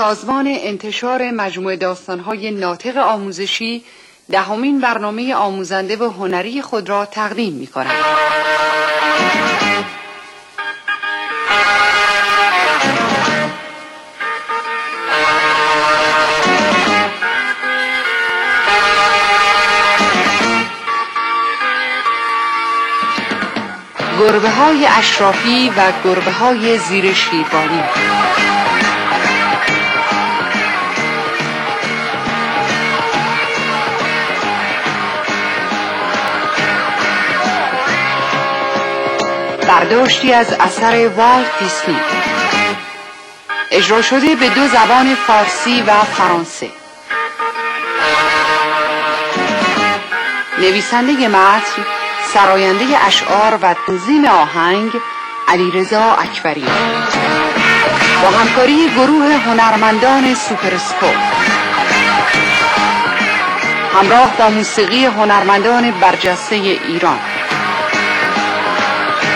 سازمان انتشار مجموعه داستانهای ناطق آموزشی دهمین برنامه آموزنده و هنری خود را تقدیم می کند. گربه های اشرافی و گربه های زیر برداشتی از اثر والت دیسنی اجرا شده به دو زبان فارسی و فرانسه. نویسنده متن سراینده اشعار و تنظیم آهنگ علیرضا اکبری. با همکاری گروه هنرمندان سوپرسکوپ. همراه با موسیقی هنرمندان برجسته ایران.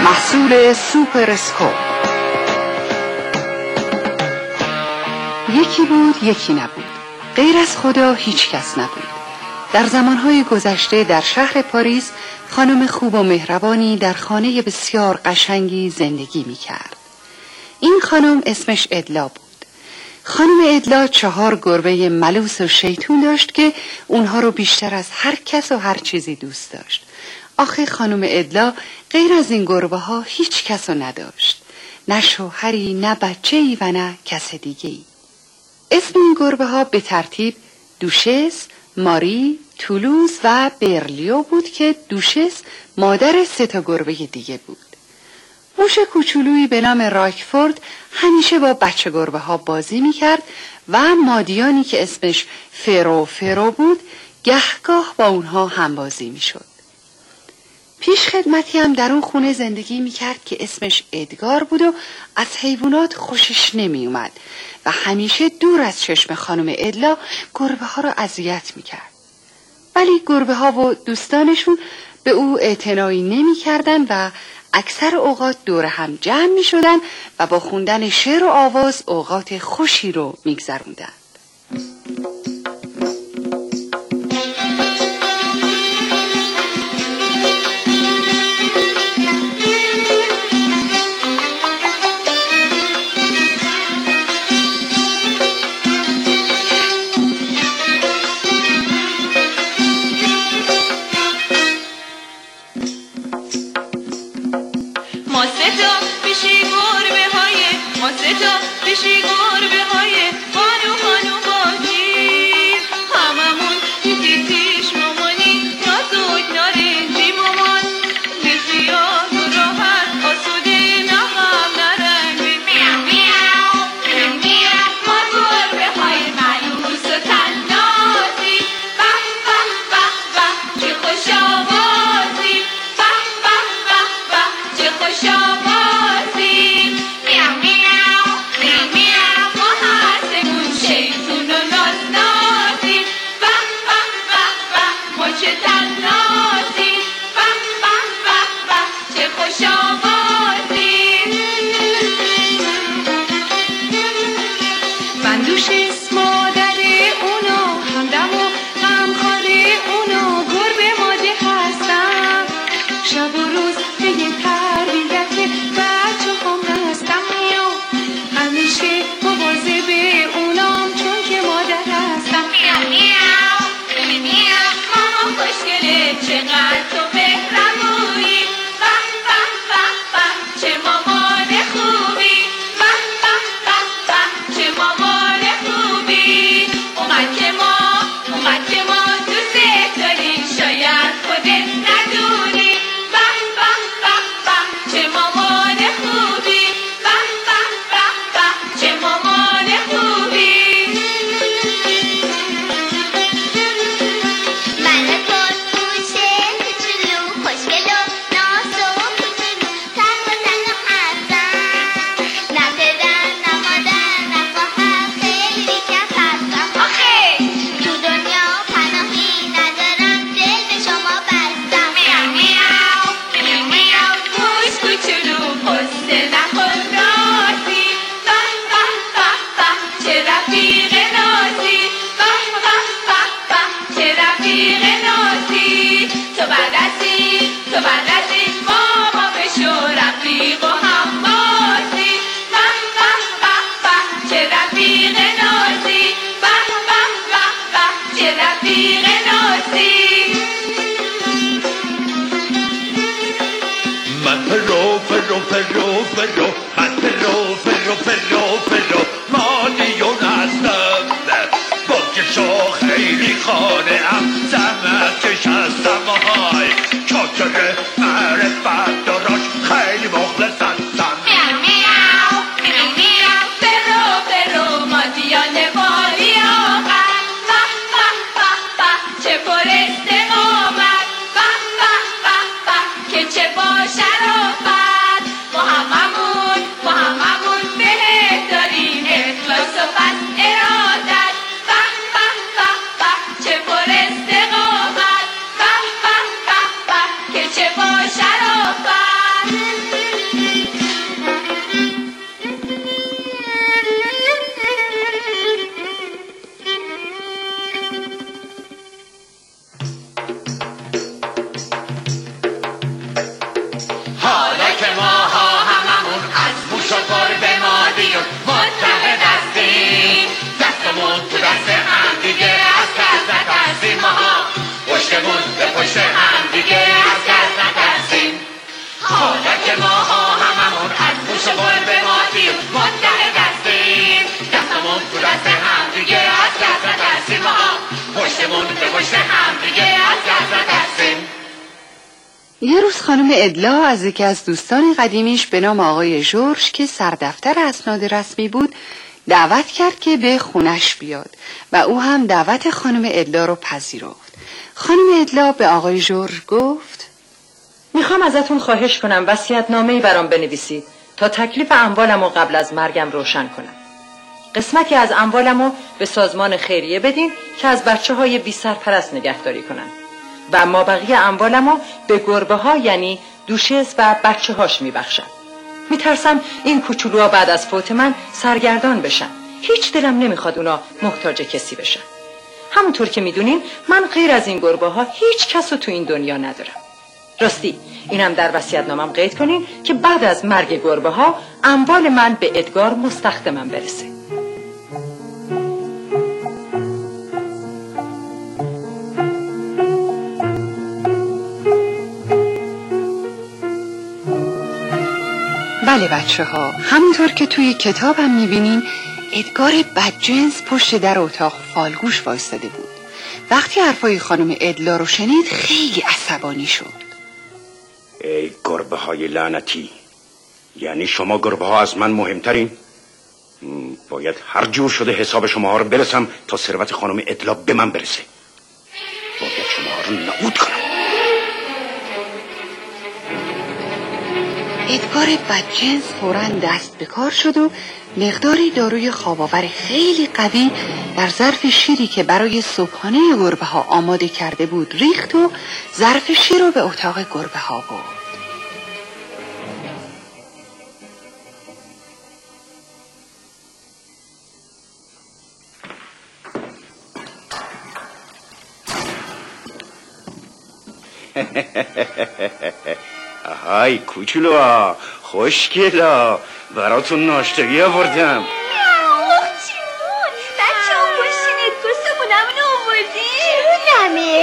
محصول سوپرسکوپ یکی بود یکی نبود غیر از خدا هیچ کس نبود در زمانهای گذشته در شهر پاریس خانم خوب و مهربانی در خانه بسیار قشنگی زندگی می کرد. این خانم اسمش ادلا بود. خانم ادلا چهار گربه ملوس و شیطون داشت که اونها رو بیشتر از هر کس و هر چیزی دوست داشت. آخه خانم ادلا غیر از این گربه ها هیچ کس رو نداشت. نه شوهری نه بچه ای و نه کس دیگه ای. اسم این گربه ها به ترتیب دوشس، ماری، تولوز و برلیو بود که دوشس مادر سه تا گربه دیگه بود. موش کوچولویی به نام راکفورد همیشه با بچه گربه ها بازی می‌کرد و مادیانی که اسمش فرو فرو بود گهگاه با اونها هم بازی می‌شد. پیش خدمتی هم در اون خونه زندگی می‌کرد که اسمش ادگار بود و از حیوانات خوشش نمیومد و همیشه دور از چشم خانم ادلا گربه ها را اذیت می‌کرد. ولی گربه ها و دوستانشون به او اعتنایی نمی کردن و اکثر اوقات دور هم جمع می شدن و با خوندن شعر و آواز اوقات خوشی رو می گذروندن. یه روز خانم ادلا از یکی از دوستان قدیمیش به نام آقای جورج که سردفتر اسناد رسمی بود دعوت کرد که به خونش بیاد و او هم دعوت خانم ادلا رو پذیرفت. خانم ادلا به آقای جورج گفت می‌خوام ازتون خواهش کنم وسیعت نامه برام بنویسید تا تکلیف اموالم رو قبل از مرگم روشن کنم. قسمتی از اموالم رو به سازمان خیریه بدین که از بچه های بی سرپرست نگهداری کنن. و ما بقیه اموالمو به گربه ها یعنی دوشز و بچه هاش میبخشم. میترسم این کوچولوها بعد از فوت من سرگردان بشن. هیچ دلم نمی‌خواد اونا محتاج کسی بشن. همونطور که می‌دونین من غیر از این گربه ها هیچ کس تو این دنیا ندارم. راستی اینم در وسیعت نامم قید کنین که بعد از مرگ گربه ها اموال من به ادگار مستخدمم برسه. بله بچه ها همونطور که توی کتابم می‌بینین ادگار بدجنس پشت در اتاق فالگوش وایستاده بود. وقتی حرفای خانم ادلا رو شنید خیلی عصبانی شد. ای گربه های لعنتی یعنی شما گربه ها از من مهمترین؟ باید هر جور شده حساب شما ها رو برسم تا ثروت خانم ادلا به من برسه. ادگار بدجنس فورا دست به کار شد و مقداری داروی خواباور خیلی قوی در ظرف شیری که برای صبحانه گربه ها آماده کرده بود ریخت و ظرف شیر رو به اتاق گربه ها برد. آهای کوچولو خوشگلا براتون ناشتگی آوردم.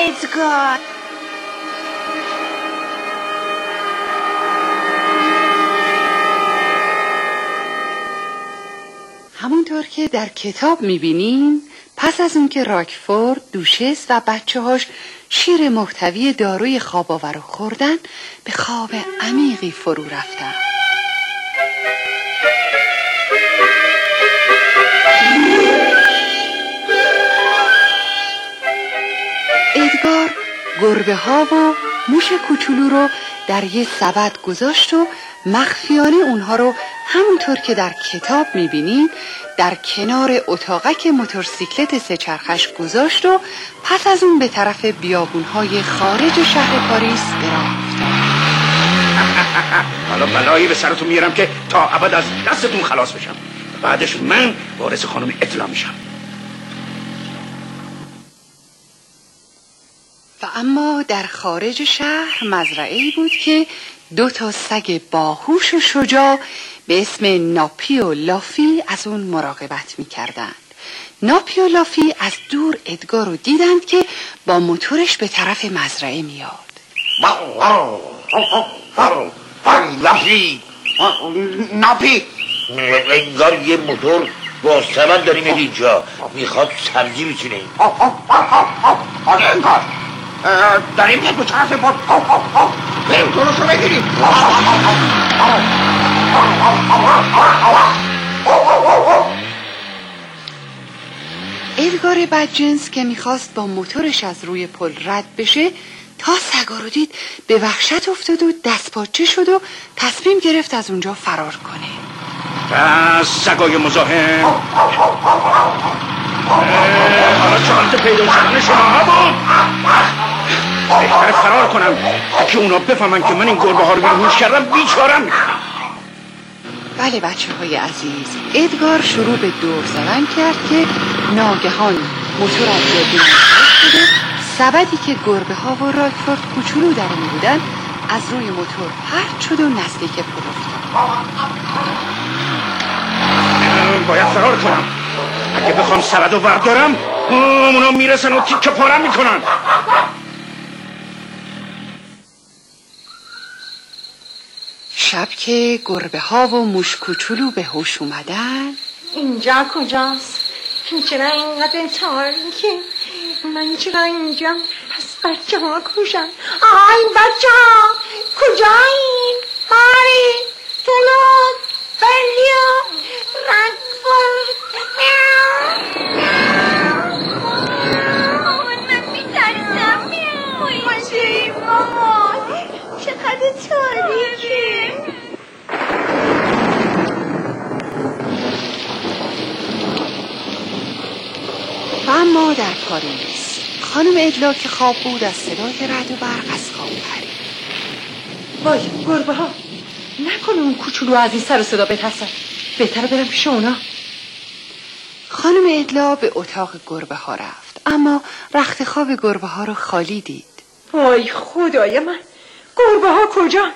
ادگار. همونطور که در کتاب می‌بینیم پس از اون که راکفورد دوشس و بچه هاش شیر محتوی داروی خواب آور خوردن به خواب عمیقی فرو رفتن. ادگار گربه ها و موش کوچولو رو در یه سبد گذاشت و مخفیانه اونها رو همونطور که در کتاب می‌بینیم در کنار اتاقک موتورسیکلت سهچرخش گذاشت و پس از اون به طرف بیابونهای خارج شهر پاریس برافت حالا بلایی به سرتون میارم که تا ابد از دستتون خلاص بشم. بعدش من وارث خانم اطلاع میشم. و اما در خارج شهر مزرعه ای بود که دو تا سگ باهوش و شجاع به اسم ناپی و لافی از اون مراقبت می‌کردند ناپی و لافی از دور ادگار رو دیدند که با موتورش به طرف مزرعه میاد لافی ناپی انگار یه موتور با سبب داریم اینجا می‌خواد سبزی بچینه داریم یه دوچرخه با بریم درست رو بگیریم ادگار بدجنس که می‌خواست با موتورش از روی پل رد بشه تا سگا رو دید به وحشت افتاد و دست پاچه شد و تصمیم گرفت از اونجا فرار کنه سگای مزاحم حالا چانت پیدا شدن شما بود بهتر فرار کنم. که اونا بفهمن که من این گربه ها رو بیرونش کردم بیچارم بله بچه های عزیز. ادگار شروع به دور زدن کرد که ناگهان موتور از جاده شده. سبدی که گربه ها و راکفورد کوچولو در بودن از روی موتور پرد شد و نزدیک پل باید فرار کنم. اگه بخوام سبد رو بردارم اونا می‌رسن و تیکه پارم می‌کنن. شب که گربه ها و موش کوچولو به هوش اومدن اینجا کجاست؟ چرا اینقدر تاریکه؟ من چرا اینجا؟ پس بچه ها کجا؟ آی بچه ها کجایین؟ ماری تولوت بلیا مامان چقدر تاریکه در پاریس خانم ادلا که خواب بود از صدای رد و برق از خواب پرید. وای گربه ها. نکنه اون کوچولو از این سر و صدا بترسن. بهتره برم پیش اونا. خانم ادلا به اتاق گربه ها رفت. اما رخت خواب گربه ها رو خالی دید. وای خدای من. گربه ها کجان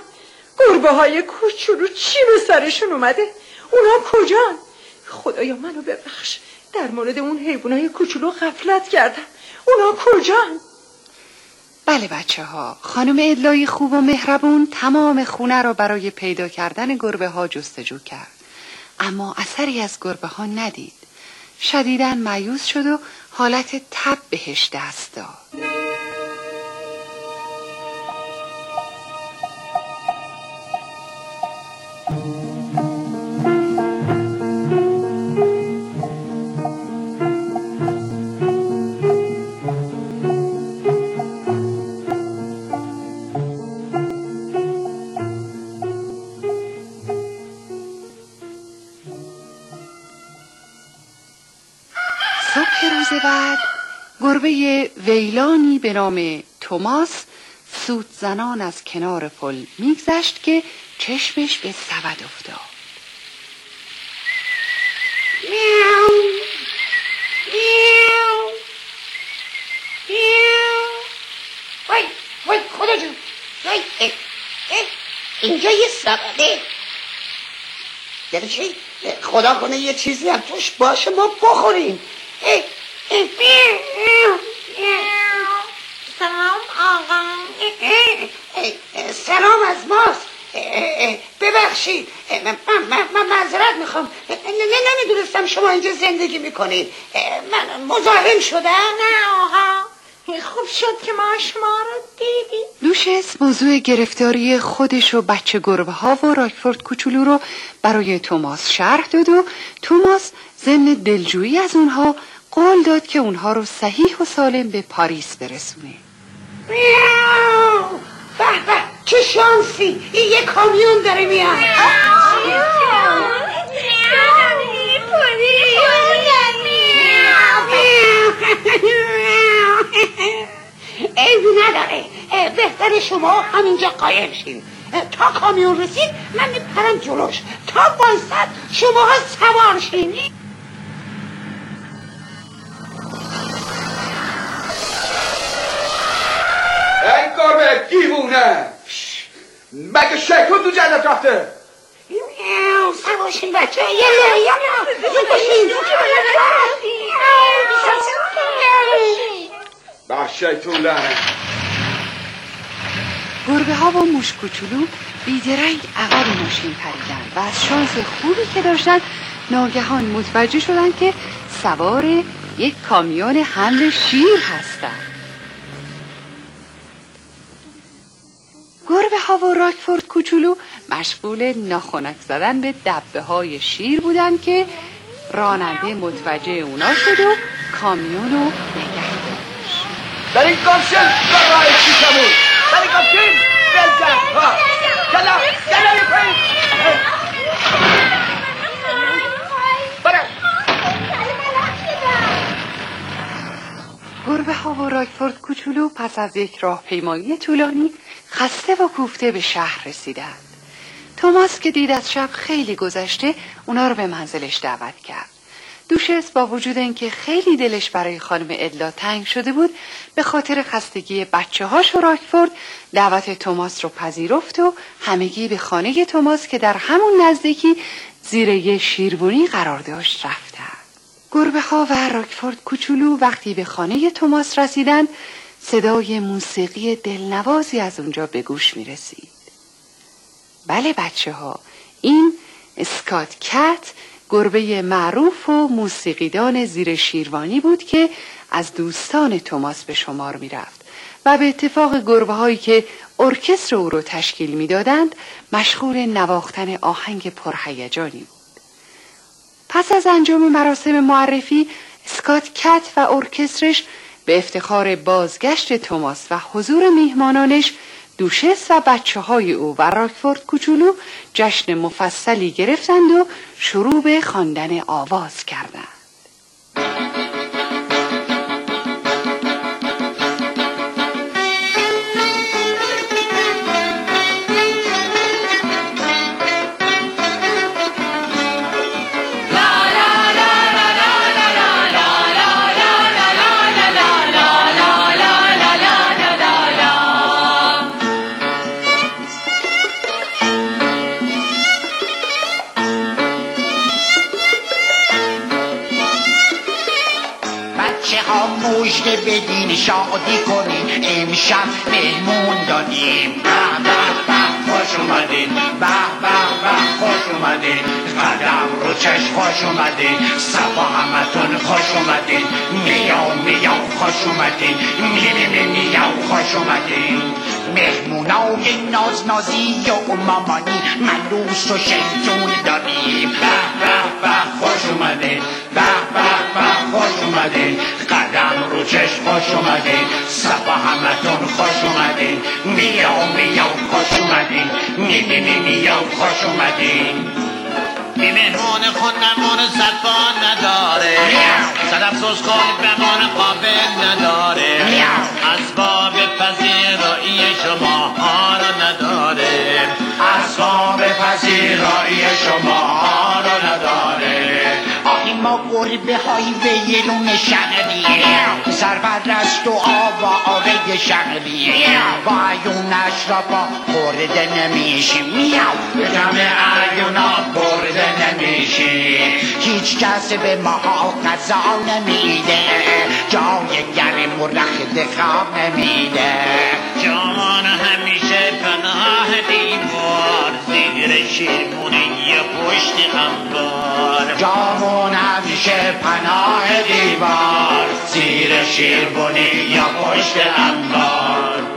گربه های کوچولو چی به سرشون اومده؟ اونا کجان؟ خدایا منو ببخش. در مورد اون حیوانای کوچولو غفلت کردم اونا کجان؟ بله بچه ها خانم ادلای خوب و مهربون تمام خونه را برای پیدا کردن گربه ها جستجو کرد. اما اثری از گربه ها ندید. شدیدن مایوس شد و حالت تب بهش دست داد. گربه ویلانی به نام توماس سوت زنان از کنار پل میگذشت که چشمش به سبد افتاد میاو میاو میاو وای وای خدا جون وای اینجا یه سبده یعنی چی؟ خدا کنه یه چیزی هم توش باشه ما بخوریم میاو. سلام آقا. سلام از ماست. ببخشید. من, من, من معذرت می‌خوام. نمی‌دونستم شما اینجا زندگی می‌کنید. من مزاحم شدم. نه آقا. خوب شد که ما شما رو دیدیم. لوشس موضوع گرفتاری خودش و بچه گربه ها و راکفورد کوچولو رو برای توماس شرح داد و توماس ضمن دلجویی از اونها قول داد که اونها رو صحیح و سالم به پاریس برسونه میاو به به چه شانسی این یه کامیون داره میاد عیبی نداره بهتر شما همینجا قایم شین تا کامیون رسید من میپرم جلوش تا وایسد شما سوار شین دیوونه. مگه شیطون تو جنت رفته؟ سواشین بچه یه یه بر شیطون لعنت گربه ها و موش کوچولو بیدرنگ عقب ماشین پریدن و از شانس خوبی که داشتن ناگهان متوجه شدن که سوار یک کامیون حمل شیر هستن. گربه ها و راکفورد کوچولو مشغول ناخنک زدن به دبه های شیر بودن که راننده متوجه اونا شد و کامیونو نگه داشت. در این کامشن برای چیشمون در این کامشن بلکن پایین برم گربه ها و راکفورد کوچولو پس از یک راهپیمایی طولانی خسته و کوفته به شهر رسیدند. توماس که دید از شب خیلی گذشته اونا رو به منزلش دعوت کرد. دوشس با وجود اینکه خیلی دلش برای خانم ادلا تنگ شده بود به خاطر خستگی بچه هاش و راکفورد دعوت توماس رو پذیرفت و همگی به خانه توماس که در همون نزدیکی زیر یه شیربونی قرار داشت رفتند. گربه ها و راکفورد کوچولو وقتی به خانه توماس رسیدند صدای موسیقی دلنوازی از اونجا به گوش می رسید. بله بچه ها این اسکات کت گربه معروف و موسیقیدان زیر شیروانی بود که از دوستان توماس به شمار می رفت و به اتفاق گربه هایی که ارکستر او رو تشکیل می‌دادند مشغول نواختن آهنگ پرهیجانی بود. پس از انجام مراسم معرفی اسکات کت و ارکسترش به افتخار بازگشت توماس و حضور میهمانانش دوشس و بچه های او و راکفورد کوچولو جشن مفصلی گرفتند و شروع به خواندن آواز کردند. مژده بدین شادی کنین امشب مهمون دادیم. به به به خوش اومدین. به به به خوش اومدین. قدم رو چشم خوش اومدین. صفا همتون خوش اومدین. میاو میاو خوش اومدین. می می می میاو خوش اومدین. مهمونای ناز نازی و مامانی ملوس و شیطون داریم به به به خوش اومدین. به به به خوش اومدین. قدم رو چشم خوش اومدین صفا همتون خوش اومدین میاو میاو خوش اومدین. می می می میاو خوش اومدین. بی مهمان خونمون صدفا نداره. صد افسوس کن بمان قابل نداره. اسباب پذیرایی شما ها رو نداره اسباب پذیرایی شما ما گربه های ویرون شهریه سرپرست و آواره شهریه با عیونش را با خورده نمیشیم میاو. به دم عیونا برده نمیشی. هیچ کس به ما غذا نمیده. جای گرم و رخت خواب نمیده. جان همیشه زیر شیرمونه یه پشت انبار جامون همیشه پناه دیوار زیر شیربونی یا پشت انبار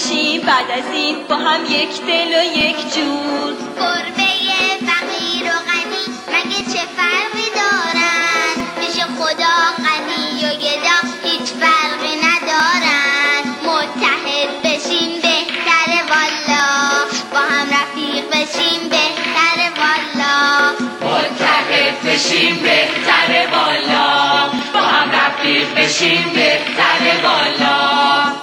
بشیم بعد از این با هم یک دل و یک جور گربه فقیر و غنی مگه چه فرقی دارن؟ پیش خدا غنی و گدا هیچ فرقی ندارن. متحد بشیم بهتره والا. با هم رفیق بشیم بهتره والا. متحد بشیم بهتره بالا با هم رفیق بشیم بهتره بالا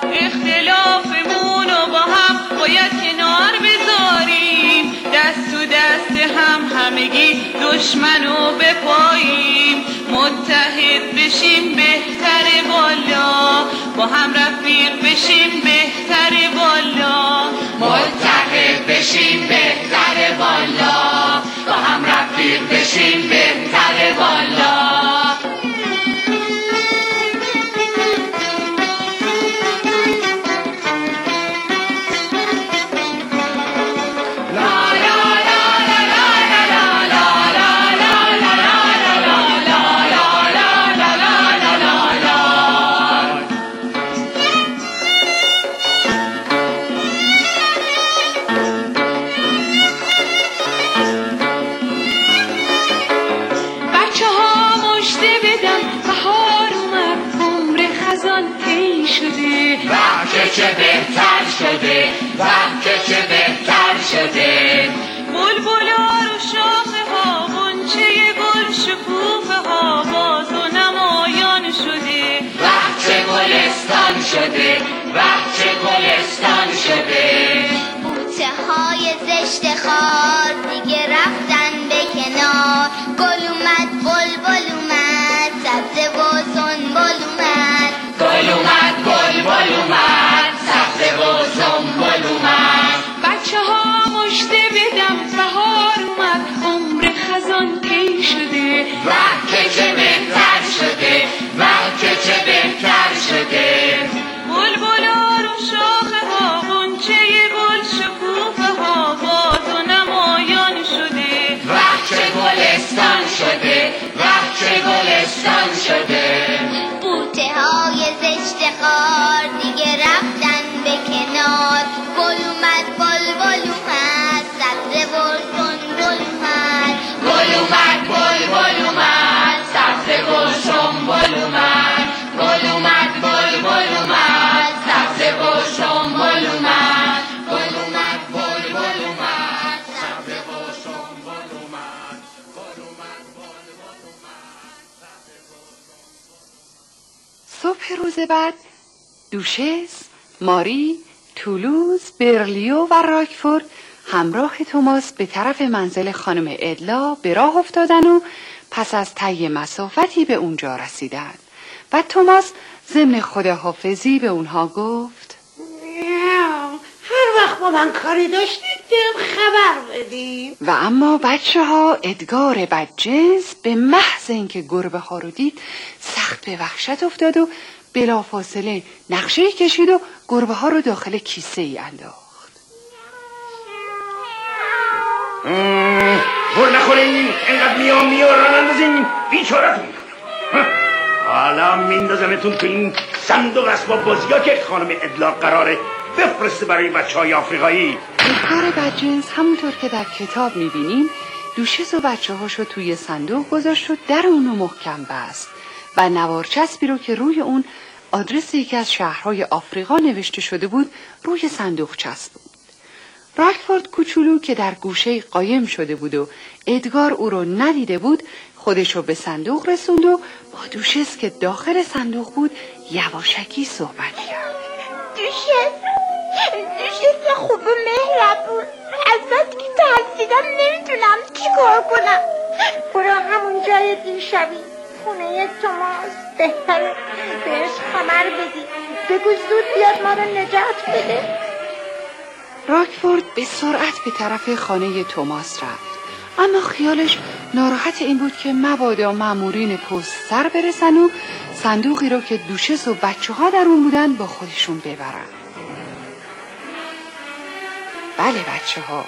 همگی دشمنو بپاییم متحد بشیم بهتره بالا با هم رفیق بشیم بهتره بالا متحد بشیم بهتره بالا با هم رفیق بشیم بهتره بالا صبح روز بعد. دوشس، ماری، تولوز، برلیو و راکفورد همراه توماس به طرف منزل خانم ادلا به راه افتادن و پس از طی مسافتی به اونجا رسیدند و توماس ضمن خداحافظی به اونها گفت هر وقت با من کاری داشتید بهم خبر بدیم. و اما بچه ها ادگار بدجنس به محض اینکه گربه ها رو دید سخت به وحشت افتاد و بلافاصله نقشه کشید و گربه ها رو داخل کیسه ای انداخت. بر نخورین اینقدر میا میا ران اندازین. بیچارتون حالا میندازمتون تو این صندوق اسباب بازی ها که خانم ادلا قراره بفرسته برای بچه های آفریقایی. ادگار بدجنس همونطور که در کتاب می‌بینیم دوشیز و بچه هاشو توی صندوق گذاشت و در اونو محکم بست و نوار چسبی رو که روی اون آدرس یکی از شهرهای آفریقا نوشته شده بود روی صندوق چسبوند راکفورد کوچولو که در گوشه قایم شده بود و ادگار او رو ندیده بود خودشو به صندوق رسوند و با دوشس که داخل صندوق بود یواشکی صحبت کرد. دوشت دوشت خوب و مهربون ازت که ترسیدم نمی‌تونم چیکار کنم. برو همون جای دیشبی. خونه توماس. بهتره بهش خبر بدی. بگو زود بیاد ما رو نجات بده. راکفورد به سرعت به طرف خانه توماس رفت. اما خیالش ناراحت این بود که مبادا مامورین پست سر برسن و صندوقی رو که دوشس و بچه ها در اون بودن با خودشون ببرن. بله بچه ها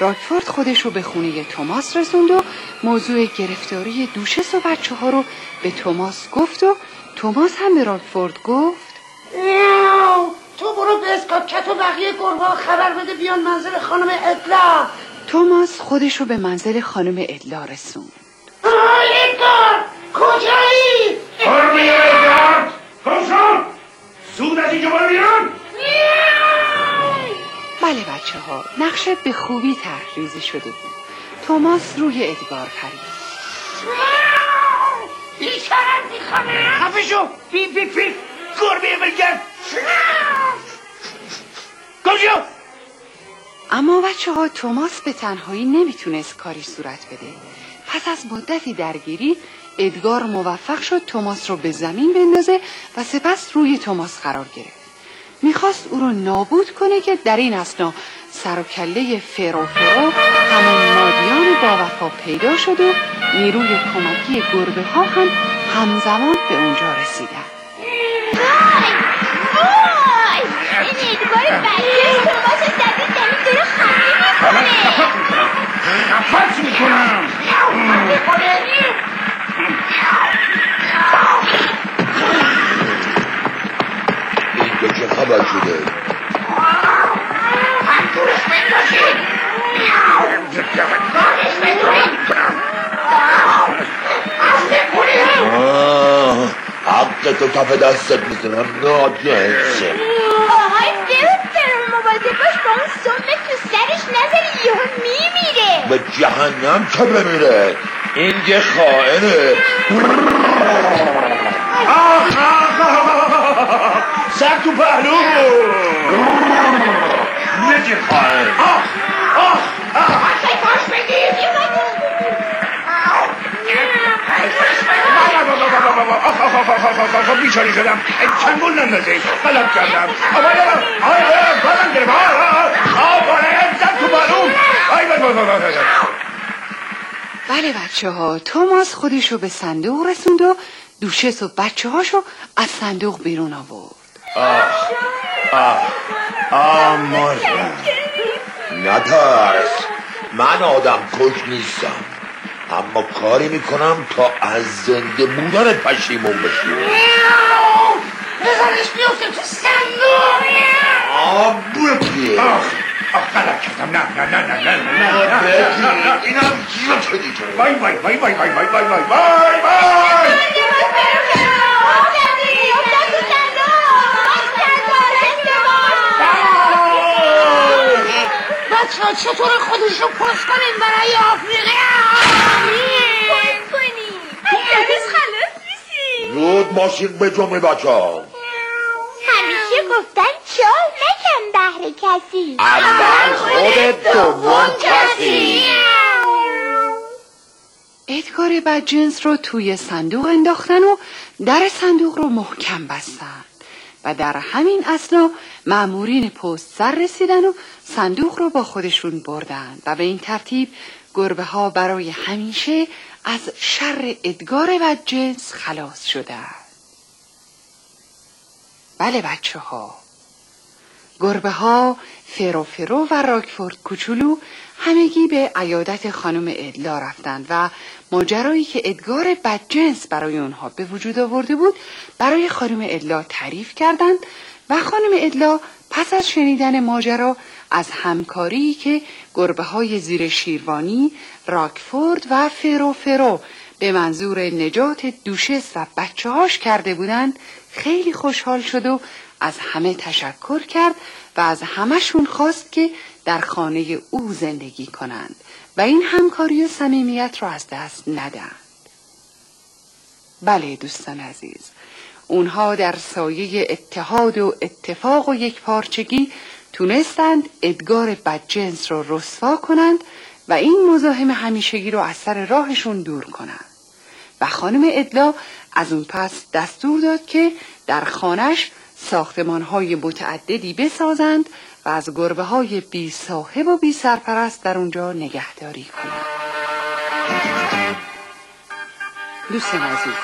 راکفورد خودش رو به خونه توماس رسوند و موضوع گرفتاری دوشس و بچه ها رو به توماس گفت و توماس هم به راکفورد گفت میاو. تو برو به اسکاکت و بقیه گربه خبر بده بیان منزل خانم ادلا. توماس خودش رو به منزل خانم ادلا رسوند. آی ادگار! کجایی؟ ادگارد گم شو زود از اینجا برو بیرون! بله بچه ها نقشه به خوبی تحریزی شده بود. توماس روی ادگار پرید بیشترم میخوامه خفه شو فی فی فی گربه بلگرد گم شو اما بچه ها توماس به تنهایی نمی‌تونست کاری صورت بده. پس از مدتی درگیری ادگار موفق شد توماس رو به زمین بندازه و سپس روی توماس قرار گرفت. می‌خواست او رو نابود کنه که در این اسنا سر و کله فرو فرو همون مادیان با وفا پیدا شد و نیروی کمکی گربه ها هم همزمان به اونجا رسیدن این ادگار اینجا چه خبر شده؟ حق تو کف دستت می‌زنم ناجنس. آهای فرو فرو مواظب باش با اون سم تو سرش نذاری یهو میمیره. به جهنم که بمیره؟ این یه خائنه. سر تو پهلو نجی خواهد آه آه آه بگیر بیچاری شدم چنگل نندازه قلب کردم آبای آبای بارم گرم آبای زد تو بالون بله بچه ها توماس خودشو به صندوق رسوند و دوشس و بچه هاشو از صندوق بیرون آورد. آه مردم نترس. من آدم کش نیستم. اما کاری می‌کنم تا از زنده بودن پشیمون بشی. بزنش بیفته تو صندوق. آه بکی آخ غلط کردم. نه نه نه نه نه نه نه نه. نه نه اینم جیب دیگه وای وای وای وای وای وای وای وای وای. وای بچه چطور خودش رو پست کنیم برای آفریقا؟ زود ماشین به جمعه بچه ها همیشه گفتن چال نکن بهر کسی. اول خودت دوم کسی. ادگار بدجنس رو توی صندوق انداختن و در صندوق رو محکم بستن. و در همین اسنا مأمورین پست سر رسیدن و صندوق رو با خودشون بردن. و به این ترتیب گربه ها برای همیشه از شر ادگار بدجنس خلاص شدن بله بچه ها گربه ها فرو فرو و راکفورد کوچولو همگی به عیادت خانم ادلا رفتند و ماجرایی که ادگار بدجنس برای اونها به وجود آورده بود برای خانم ادلا تعریف کردند و خانم ادلا پس از شنیدن ماجرا از همکاری که گربه های زیر شیروانی راکفورد و فرو فرو به منظور نجات دوشس و بچه هاش کرده بودند خیلی خوشحال شد و از همه تشکر کرد و از همهشون خواست که در خانه او زندگی کنند و این همکاری و صمیمیت را از دست ندهند. بله دوستان عزیز اونها در سایه اتحاد و اتفاق و یک پارچگی تونستند ادگار بدجنس رو رسوا کنند و این مزاحم همیشگی رو از سر راهشون دور کنند و خانم ادلا از اون پس دستور داد که در خانش ساختمان های متعددی بسازند و از گربه های بی صاحب و بی سرپرست در اونجا نگهداری کنند دوستان عزیز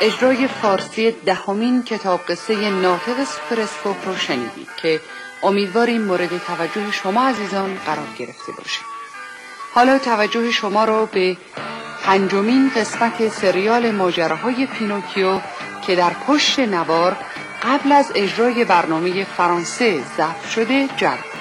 اجرای فارسی دهمین کتاب قصه ناطق سوپرسکوپ رو شنیدید که امیدواریم مورد توجه شما عزیزان قرار گرفته باشه. حالا توجه شما را به پنجمین قسمت سریال ماجراهای پینوکیو که در پشت نوار قبل از اجرای برنامه فرانسه ضبط شده جلب